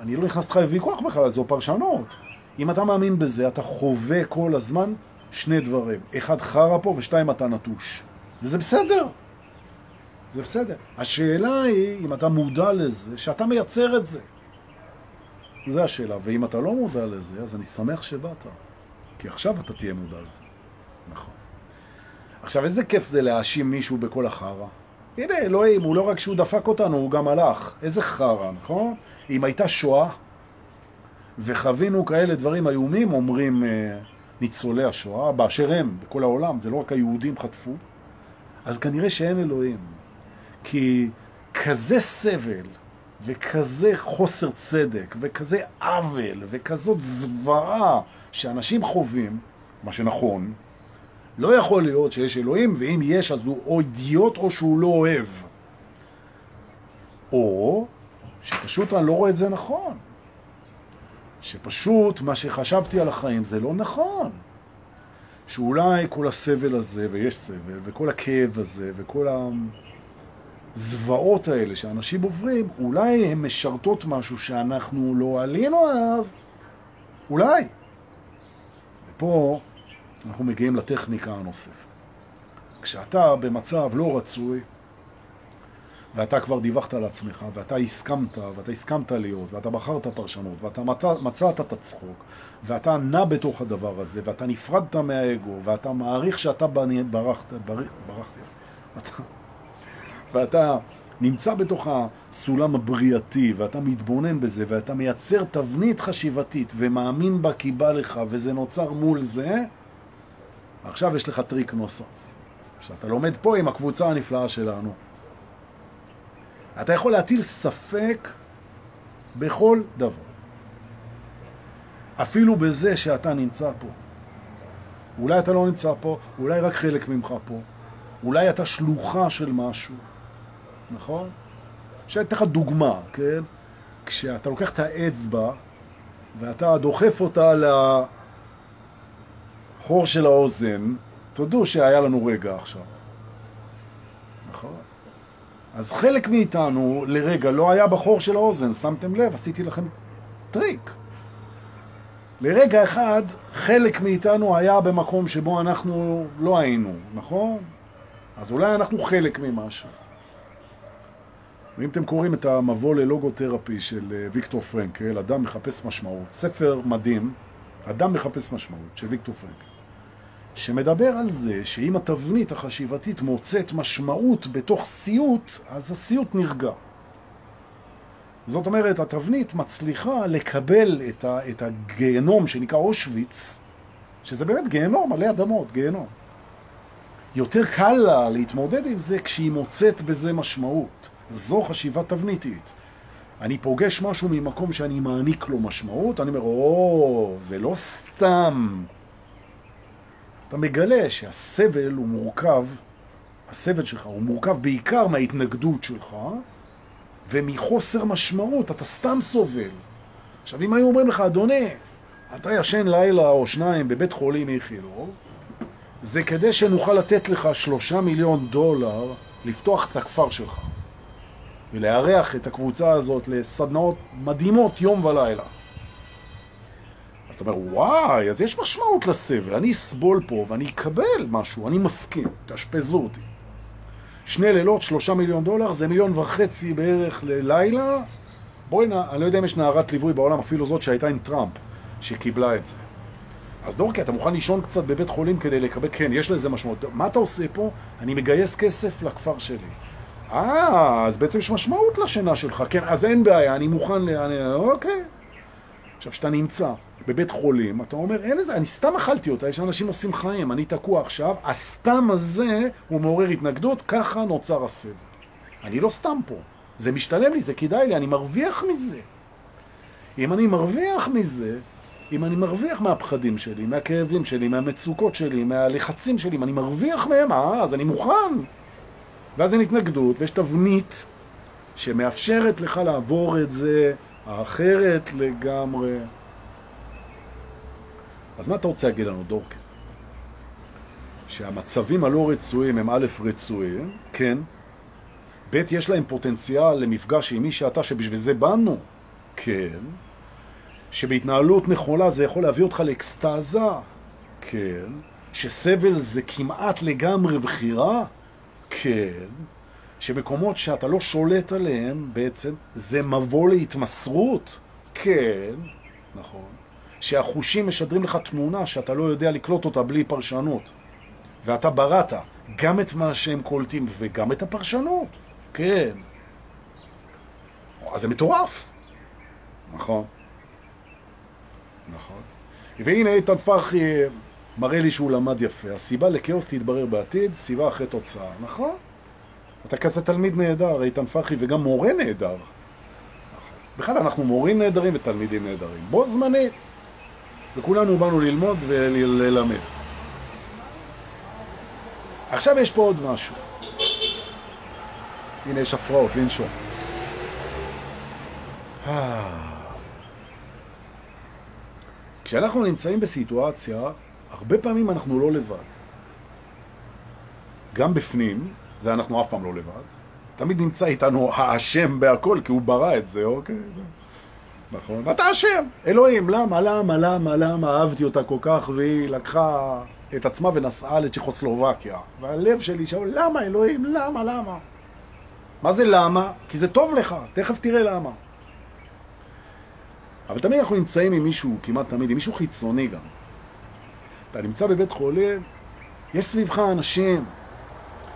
אני לא נכנס לך לוויכוח בכלל, זו פרשנות. אם אתה מאמין בזה, אתה חווה כל הזמן שני דברים. אחד חרא פה ושתיים אתה נטוש. וזה בסדר. זה בסדר. השאלה היא, אם אתה מודע לזה, שאתה מייצר את זה. זו השאלה. ואם אתה לא מודע לזה, אז אני שמח שבאת. כי עכשיו אתה תהיה מודע לזה. נכון. עכשיו, איזה כיף זה להאשים מישהו בכל החרא. הנה, אלוהים, הוא לא רק שהוא דפק אותנו, הוא גם הלך. איזה חרא, נכון? אם הייתה שואה, וחווינו כאלה דברים איומים, אומרים אה, ניצולי השואה, באשר הם, בכל העולם, זה לא רק היהודים חטפו, אז כנראה שאין אלוהים. כי כזה סבל, וכזה חוסר צדק, וכזה עוול, וכזאת זוועה שאנשים חווים, מה שנכון, לא יכול להיות שיש אלוהים, ואם יש אז הוא או אידיוט או שהוא לא אוהב. או שפשוט אני לא רואה את זה נכון. שפשוט מה שחשבתי על החיים זה לא נכון. שאולי כל הסבל הזה, ויש סבל, וכל הכאב הזה, וכל הזוועות האלה שאנשים עוברים, אולי הן משרתות משהו שאנחנו לא עלינו עליו. אולי. ופה אנחנו מגיעים לטכניקה הנוספת. כשאתה במצב לא רצוי, ואתה כבר דיווחת על עצמך, ואתה הסכמת, ואתה הסכמת להיות, ואתה בחרת פרשנות, ואתה מצאת את הצחוק, ואתה נע בתוך הדבר הזה, ואתה נפרדת מהאגו, ואתה מעריך שאתה ברחת, ברחת, אתה, ואתה נמצא בתוך הסולם הבריאתי, ואתה מתבונן בזה, ואתה מייצר תבנית חשיבתית, ומאמין בה כי בא לך, וזה נוצר מול זה, עכשיו יש לך טריק נוסף, שאתה לומד פה עם הקבוצה הנפלאה שלנו. אתה יכול להטיל ספק בכל דבר. אפילו בזה שאתה נמצא פה. אולי אתה לא נמצא פה, אולי רק חלק ממך פה. אולי אתה שלוחה של משהו, נכון? שאני אתן לך דוגמה, כן? כשאתה לוקח את האצבע ואתה דוחף אותה לחור של האוזן, תודו שהיה לנו רגע עכשיו. נכון? אז חלק מאיתנו לרגע לא היה בחור של האוזן, שמתם לב, עשיתי לכם טריק. לרגע אחד חלק מאיתנו היה במקום שבו אנחנו לא היינו, נכון? אז אולי אנחנו חלק ממשהו. ואם אתם קוראים את המבוא ללוגותרפי של אה, ויקטור פרנקל, אדם מחפש משמעות, ספר מדהים, אדם מחפש משמעות, של ויקטור פרנקל. שמדבר על זה שאם התבנית החשיבתית מוצאת משמעות בתוך סיוט, אז הסיוט נרגע. זאת אומרת, התבנית מצליחה לקבל את, ה, את הגיהנום שנקרא אושוויץ, שזה באמת גיהנום, מלא אדמות, גיהנום. יותר קל לה להתמודד עם זה כשהיא מוצאת בזה משמעות. זו חשיבה תבניתית. אני פוגש משהו ממקום שאני מעניק לו משמעות, אני אומר, או, זה לא סתם. אתה מגלה שהסבל הוא מורכב, הסבל שלך הוא מורכב בעיקר מההתנגדות שלך ומחוסר משמעות, אתה סתם סובל. עכשיו, אם היו אומרים לך, אדוני, אתה ישן לילה או שניים בבית חולים איכילוב, זה כדי שנוכל לתת לך שלושה מיליון דולר לפתוח את הכפר שלך ולארח את הקבוצה הזאת לסדנאות מדהימות יום ולילה. אז אתה אומר, וואי, אז יש משמעות לסבל, אני אסבול פה ואני אקבל משהו, אני מסכים, תאשפזו אותי. שני לילות, שלושה מיליון דולר, זה מיליון וחצי בערך ללילה. בואי, אני לא יודע אם יש נערת ליווי בעולם, אפילו זאת שהייתה עם טראמפ, שקיבלה את זה. אז דורקי, אתה מוכן לישון קצת בבית חולים כדי לקבל, כן, יש לזה משמעות. מה אתה עושה פה? אני מגייס כסף לכפר שלי. אה, אז בעצם יש משמעות לשינה שלך. כן, אז אין בעיה, אני מוכן. אני... אוקיי. עכשיו, כשאתה נמצא בבית חולים, אתה אומר, אין לזה, אני סתם אכלתי אותה, יש אנשים עושים חיים, אני תקוע עכשיו, הסתם הזה הוא מעורר התנגדות, ככה נוצר הסבל. אני לא סתם פה, זה משתלם לי, זה כדאי לי, אני מרוויח מזה. אם אני מרוויח מזה, אם אני מרוויח מהפחדים שלי, מהכאבים שלי, מהמצוקות שלי, מהלחצים שלי, אם אני מרוויח מהם, אה, אז אני מוכן. ואז אין התנגדות, ויש תבנית שמאפשרת לך לעבור את זה האחרת לגמרי. אז מה אתה רוצה להגיד לנו, דורקן? שהמצבים הלא רצויים הם א' רצויים, כן, ב' יש להם פוטנציאל למפגש עם מי שאתה שבשביל זה באנו, כן, שבהתנהלות נכונה זה יכול להביא אותך לאקסטאזה, כן, שסבל זה כמעט לגמרי בחירה, כן, שמקומות שאתה לא שולט עליהם בעצם זה מבוא להתמסרות, כן, נכון, שהחושים משדרים לך תמונה שאתה לא יודע לקלוט אותה בלי פרשנות, ואתה בראת גם את מה שהם קולטים וגם את הפרשנות, כן. אז זה מטורף, נכון. נכון. והנה איתן פרחי מראה לי שהוא למד יפה. הסיבה לכאוס תתברר בעתיד, סיבה אחרי תוצאה. נכון? אתה כזה תלמיד נהדר, איתן פרחי, וגם מורה נהדר. בכלל, אנחנו מורים נהדרים ותלמידים נהדרים. בו זמנית. וכולנו באנו ללמוד וללמד. עכשיו יש פה עוד משהו. הנה, יש הפרעות, לנשום. אה... כשאנחנו נמצאים בסיטואציה, הרבה פעמים אנחנו לא לבד. גם בפנים, זה אנחנו אף פעם לא לבד. תמיד נמצא איתנו האשם בהכל, כי הוא ברא את זה, אוקיי? נכון. ואתה אשם. אלוהים, למה, למה, למה, למה אהבתי אותה כל כך, והיא לקחה את עצמה ונסעה לצ'כוסלובקיה. והלב שלי שאול, למה, אלוהים, למה, למה? מה זה למה? כי זה טוב לך, תכף תראה למה. אבל תמיד אנחנו נמצאים עם מישהו, כמעט תמיד, עם מישהו חיצוני גם. אתה נמצא בבית חולים, יש סביבך אנשים.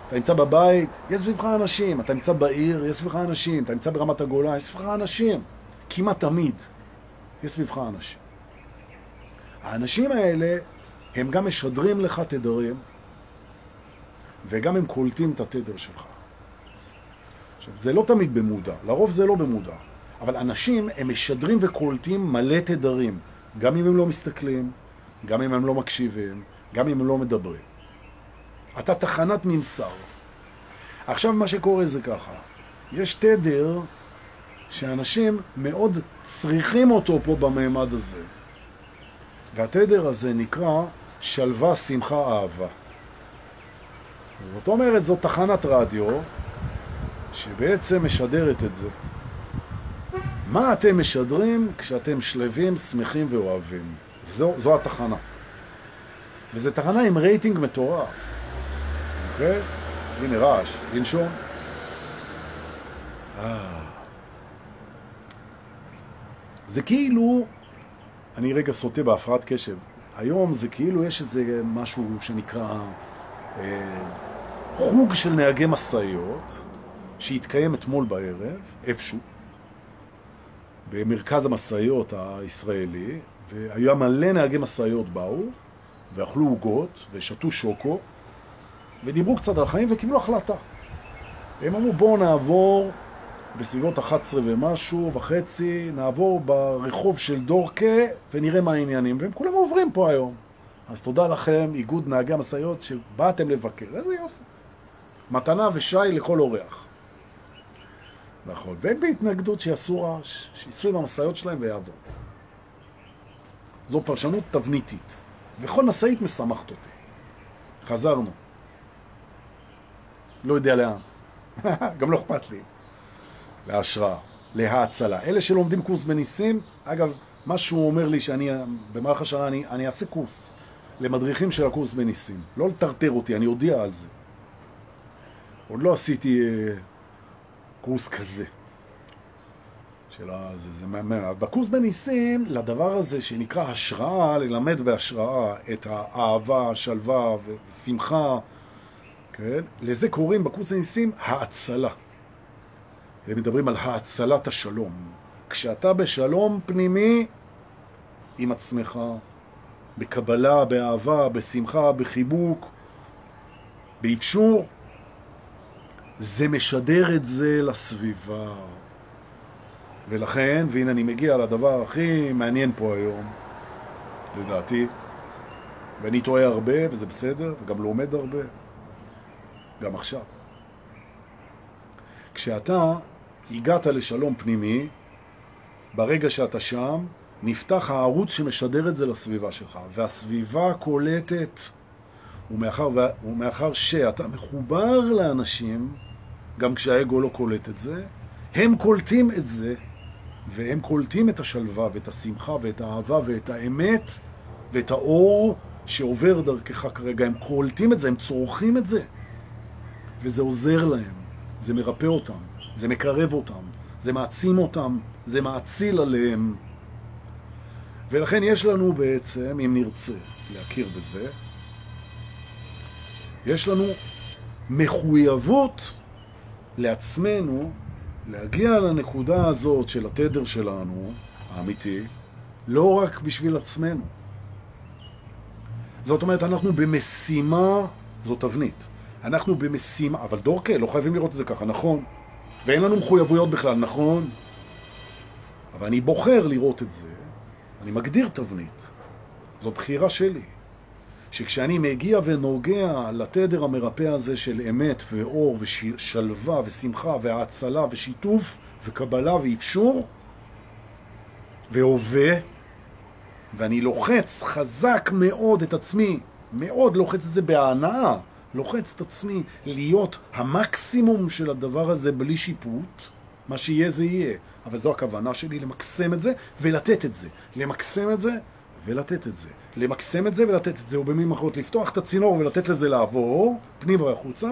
אתה נמצא בבית, יש סביבך אנשים. אתה נמצא בעיר, יש סביבך אנשים. אתה נמצא ברמת הגולה, יש סביבך אנשים. כמעט תמיד יש סביבך אנשים. האנשים האלה, הם גם משדרים לך תדרים, וגם הם קולטים את התדר שלך. עכשיו, זה לא תמיד במודע, לרוב זה לא במודע. אבל אנשים הם משדרים וקולטים מלא תדרים, גם אם הם לא מסתכלים, גם אם הם לא מקשיבים, גם אם הם לא מדברים. אתה תחנת ממסר. עכשיו מה שקורה זה ככה, יש תדר שאנשים מאוד צריכים אותו פה במעמד הזה. והתדר הזה נקרא שלווה, שמחה, אהבה. זאת אומרת, זו תחנת רדיו שבעצם משדרת את זה. מה אתם משדרים כשאתם שלווים, שמחים ואוהבים? זו, זו התחנה. וזו תחנה עם רייטינג מטורף. אוקיי? הנה רעש, לנשום. אה. זה כאילו, אני רגע סוטה בהפרעת קשב, היום זה כאילו יש איזה משהו שנקרא אה, חוג של נהגי מסעיות שהתקיים אתמול בערב, איפשהו, במרכז המסעיות הישראלי, והיה מלא נהגי מסעיות באו, ואכלו עוגות, ושתו שוקו, ודיברו קצת על החיים וקיבלו החלטה. הם אמרו בואו נעבור בסביבות 11 ומשהו וחצי, נעבור ברחוב של דורקה ונראה מה העניינים. והם כולם עוברים פה היום. אז תודה לכם, איגוד נהגי המשאיות, שבאתם לבקר. איזה יופי. מתנה ושי לכל אורח. נכון. ואין בהתנגדות שיעשו רעש, שיעשו עם המשאיות שלהם ויעבור. זו פרשנות תבניתית. וכל משאית משמחת אותי. חזרנו. לא יודע לאן. גם לא אכפת לי. להשראה, להאצלה. אלה שלומדים קורס בניסים, אגב, מה שהוא אומר לי שאני, במהלך השנה אני, אני אעשה קורס למדריכים של הקורס בניסים. לא לטרטר אותי, אני אודיע על זה. עוד לא עשיתי אה, קורס כזה. של זה, זה, זה, בקורס בניסים, לדבר הזה שנקרא השראה, ללמד בהשראה את האהבה, השלווה ושמחה, כן? לזה קוראים בקורס בניסים האצלה. הם מדברים על האצלת השלום. כשאתה בשלום פנימי עם עצמך, בקבלה, באהבה, בשמחה, בחיבוק, באפשור, זה משדר את זה לסביבה. ולכן, והנה אני מגיע לדבר הכי מעניין פה היום, לדעתי, ואני טועה הרבה, וזה בסדר, וגם לומד הרבה, גם עכשיו. כשאתה הגעת לשלום פנימי, ברגע שאתה שם, נפתח הערוץ שמשדר את זה לסביבה שלך, והסביבה קולטת, ומאחר, ומאחר שאתה מחובר לאנשים, גם כשהאגו לא קולט את זה, הם קולטים את זה, והם קולטים את השלווה ואת השמחה ואת האהבה ואת האמת ואת האור שעובר דרכך כרגע. הם קולטים את זה, הם צורכים את זה, וזה עוזר להם, זה מרפא אותם. זה מקרב אותם, זה מעצים אותם, זה מעציל עליהם. ולכן יש לנו בעצם, אם נרצה להכיר בזה, יש לנו מחויבות לעצמנו להגיע לנקודה הזאת של התדר שלנו, האמיתי, לא רק בשביל עצמנו. זאת אומרת, אנחנו במשימה, זו תבנית. אנחנו במשימה, אבל דורקה, לא חייבים לראות את זה ככה, נכון? ואין לנו מחויבויות בכלל, נכון? אבל אני בוחר לראות את זה, אני מגדיר תבנית. זו בחירה שלי. שכשאני מגיע ונוגע לתדר המרפא הזה של אמת ואור ושלווה ושמחה והצלה ושיתוף וקבלה ואפשור והווה, ואני לוחץ חזק מאוד את עצמי, מאוד לוחץ את זה בהנאה, לוחץ את עצמי להיות המקסימום של הדבר הזה בלי שיפוט, מה שיהיה זה יהיה. אבל זו הכוונה שלי, למקסם את זה ולתת את זה. למקסם את זה ולתת את זה. למקסם את זה ולתת את זה, ובמילים אחרות לפתוח את הצינור ולתת לזה לעבור, פנים והחוצה.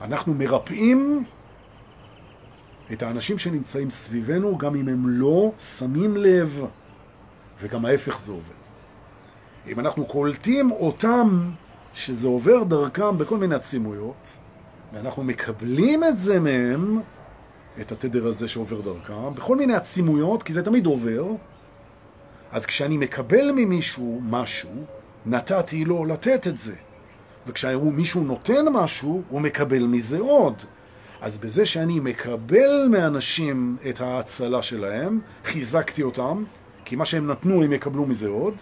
אנחנו מרפאים את האנשים שנמצאים סביבנו, גם אם הם לא שמים לב, וגם ההפך זה עובד. אם אנחנו קולטים אותם שזה עובר דרכם בכל מיני עצימויות, ואנחנו מקבלים את זה מהם, את התדר הזה שעובר דרכם, בכל מיני עצימויות, כי זה תמיד עובר. אז כשאני מקבל ממישהו משהו, נתתי לו לתת את זה. וכשמישהו נותן משהו, הוא מקבל מזה עוד. אז בזה שאני מקבל מאנשים את ההצלה שלהם, חיזקתי אותם, כי מה שהם נתנו הם יקבלו מזה עוד,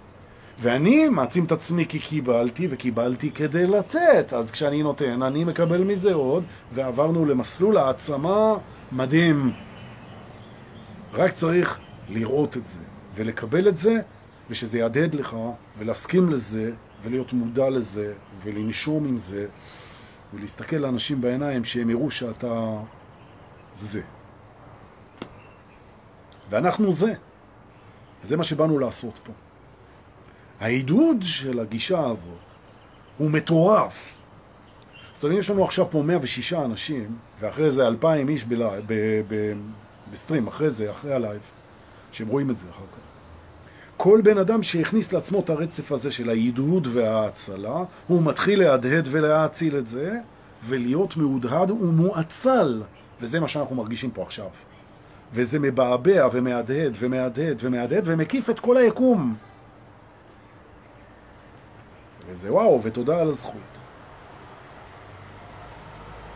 ואני מעצים את עצמי כי קיבלתי, וקיבלתי כדי לתת. אז כשאני נותן, אני מקבל מזה עוד, ועברנו למסלול העצמה מדהים. רק צריך לראות את זה, ולקבל את זה, ושזה יעדד לך, ולהסכים לזה, ולהיות מודע לזה, ולנשום עם זה, ולהסתכל לאנשים בעיניים שהם יראו שאתה זה. ואנחנו זה. זה מה שבאנו לעשות פה. העידוד של הגישה הזאת הוא מטורף. זאת אומרת, יש לנו עכשיו פה 106 אנשים, ואחרי זה 2,000 איש ב stream, אחרי זה, אחרי ה live, שהם רואים את זה אחר כך. כל בן אדם שהכניס לעצמו את הרצף הזה של העידוד וההצלה, הוא מתחיל להדהד ולהאציל את זה, ולהיות מעודהד ומועצל, וזה מה שאנחנו מרגישים פה עכשיו. וזה מבעבע ומהדהד ומהדהד ומהדהד ומקיף את כל היקום. וזה וואו, ותודה על הזכות.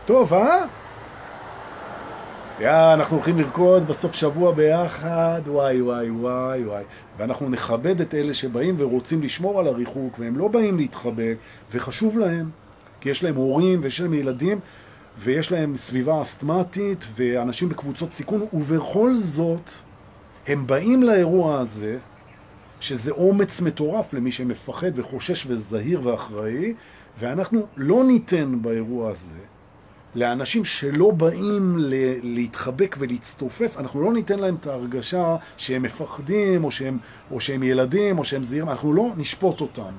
טוב, אה? יא, אנחנו הולכים לרקוד בסוף שבוע ביחד, וואי וואי וואי וואי. ואנחנו נכבד את אלה שבאים ורוצים לשמור על הריחוק, והם לא באים להתחבק, וחשוב להם, כי יש להם הורים ויש להם ילדים, ויש להם סביבה אסתמטית, ואנשים בקבוצות סיכון, ובכל זאת, הם באים לאירוע הזה, שזה אומץ מטורף למי שמפחד וחושש וזהיר ואחראי, ואנחנו לא ניתן באירוע הזה לאנשים שלא באים להתחבק ולהצטופף, אנחנו לא ניתן להם את ההרגשה שהם מפחדים, או שהם, או שהם ילדים, או שהם זהירים, אנחנו לא נשפוט אותם.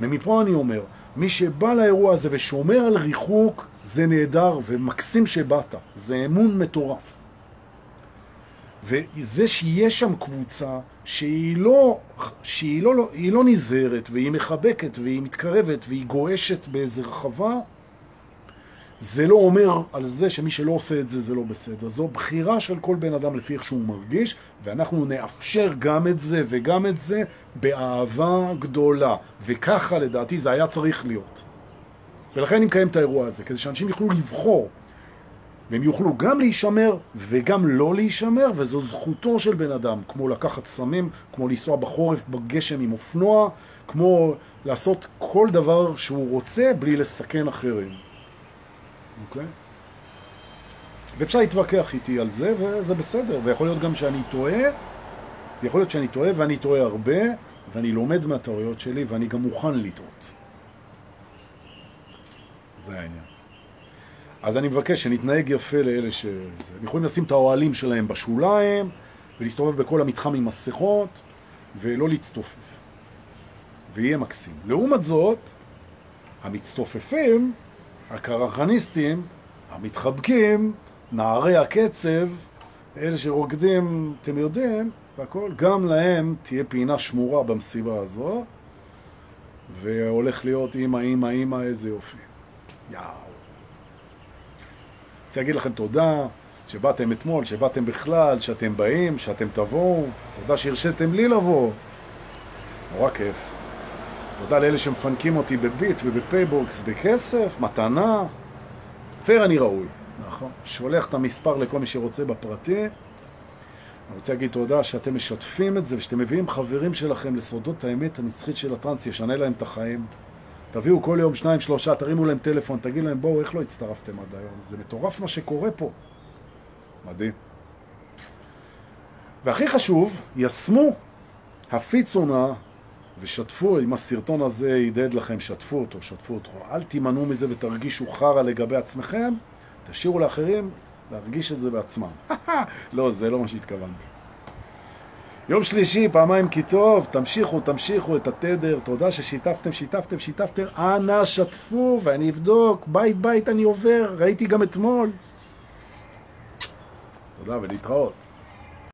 ומפה אני אומר, מי שבא לאירוע הזה ושומר על ריחוק, זה נהדר ומקסים שבאת. זה אמון מטורף. וזה שיש שם קבוצה שהיא לא, שהיא לא, היא לא נזהרת, והיא מחבקת, והיא מתקרבת, והיא גועשת באיזה רחבה, זה לא אומר על זה שמי שלא עושה את זה, זה לא בסדר. זו בחירה של כל בן אדם לפי איך שהוא מרגיש, ואנחנו נאפשר גם את זה וגם את זה באהבה גדולה. וככה לדעתי זה היה צריך להיות. ולכן אני מקיים את האירוע הזה, כדי שאנשים יוכלו לבחור. והם יוכלו גם להישמר וגם לא להישמר, וזו זכותו של בן אדם, כמו לקחת סמים, כמו לנסוע בחורף בגשם עם אופנוע, כמו לעשות כל דבר שהוא רוצה בלי לסכן אחרים. אוקיי? ואפשר להתווכח איתי על זה, וזה בסדר, ויכול להיות גם שאני טועה, ויכול להיות שאני טועה, ואני טועה הרבה, ואני לומד מהטעויות שלי, ואני גם מוכן לטעות. זה העניין. אז אני מבקש שנתנהג יפה לאלה ש... הם יכולים לשים את האוהלים שלהם בשוליים, ולהסתובב בכל המתחם עם מסכות, ולא להצטופף. ויהיה מקסים. לעומת זאת, המצטופפים הקרחניסטים, המתחבקים, נערי הקצב, אלה שרוקדים, אתם יודעים, והכל, גם להם תהיה פינה שמורה במסיבה הזו, והולך להיות אימא, אימא, אימא, איזה יופי. יאו. רוצה להגיד לכם תודה שבאתם אתמול, שבאתם בכלל, שאתם באים, שאתם תבואו, תודה שהרשיתם לי לבוא. נורא כיף. תודה לאלה שמפנקים אותי בביט ובפייבוקס בכסף, מתנה. פייר אני ראוי, נכון. שולח את המספר לכל מי שרוצה בפרטי. אני רוצה להגיד תודה שאתם משתפים את זה ושאתם מביאים חברים שלכם לסודות האמת הנצחית של הטרנס, ישנה להם את החיים. תביאו כל יום שניים, שלושה, תרימו להם טלפון, תגיד להם בואו, איך לא הצטרפתם עד היום? זה מטורף מה שקורה פה. מדהים. והכי חשוב, ישמו, הפיצו נא ושתפו, אם הסרטון הזה ידד לכם, שתפו אותו, שתפו אותו. אל תימנעו מזה ותרגישו חרא לגבי עצמכם, תשאירו לאחרים להרגיש את זה בעצמם. לא, זה לא מה שהתכוונתי. יום שלישי, פעמיים כי טוב, תמשיכו, תמשיכו את התדר, תודה ששיתפתם, שיתפתם, שיתפתם, אנא שתפו ואני אבדוק, בית בית אני עובר, ראיתי גם אתמול. תודה ולהתראות.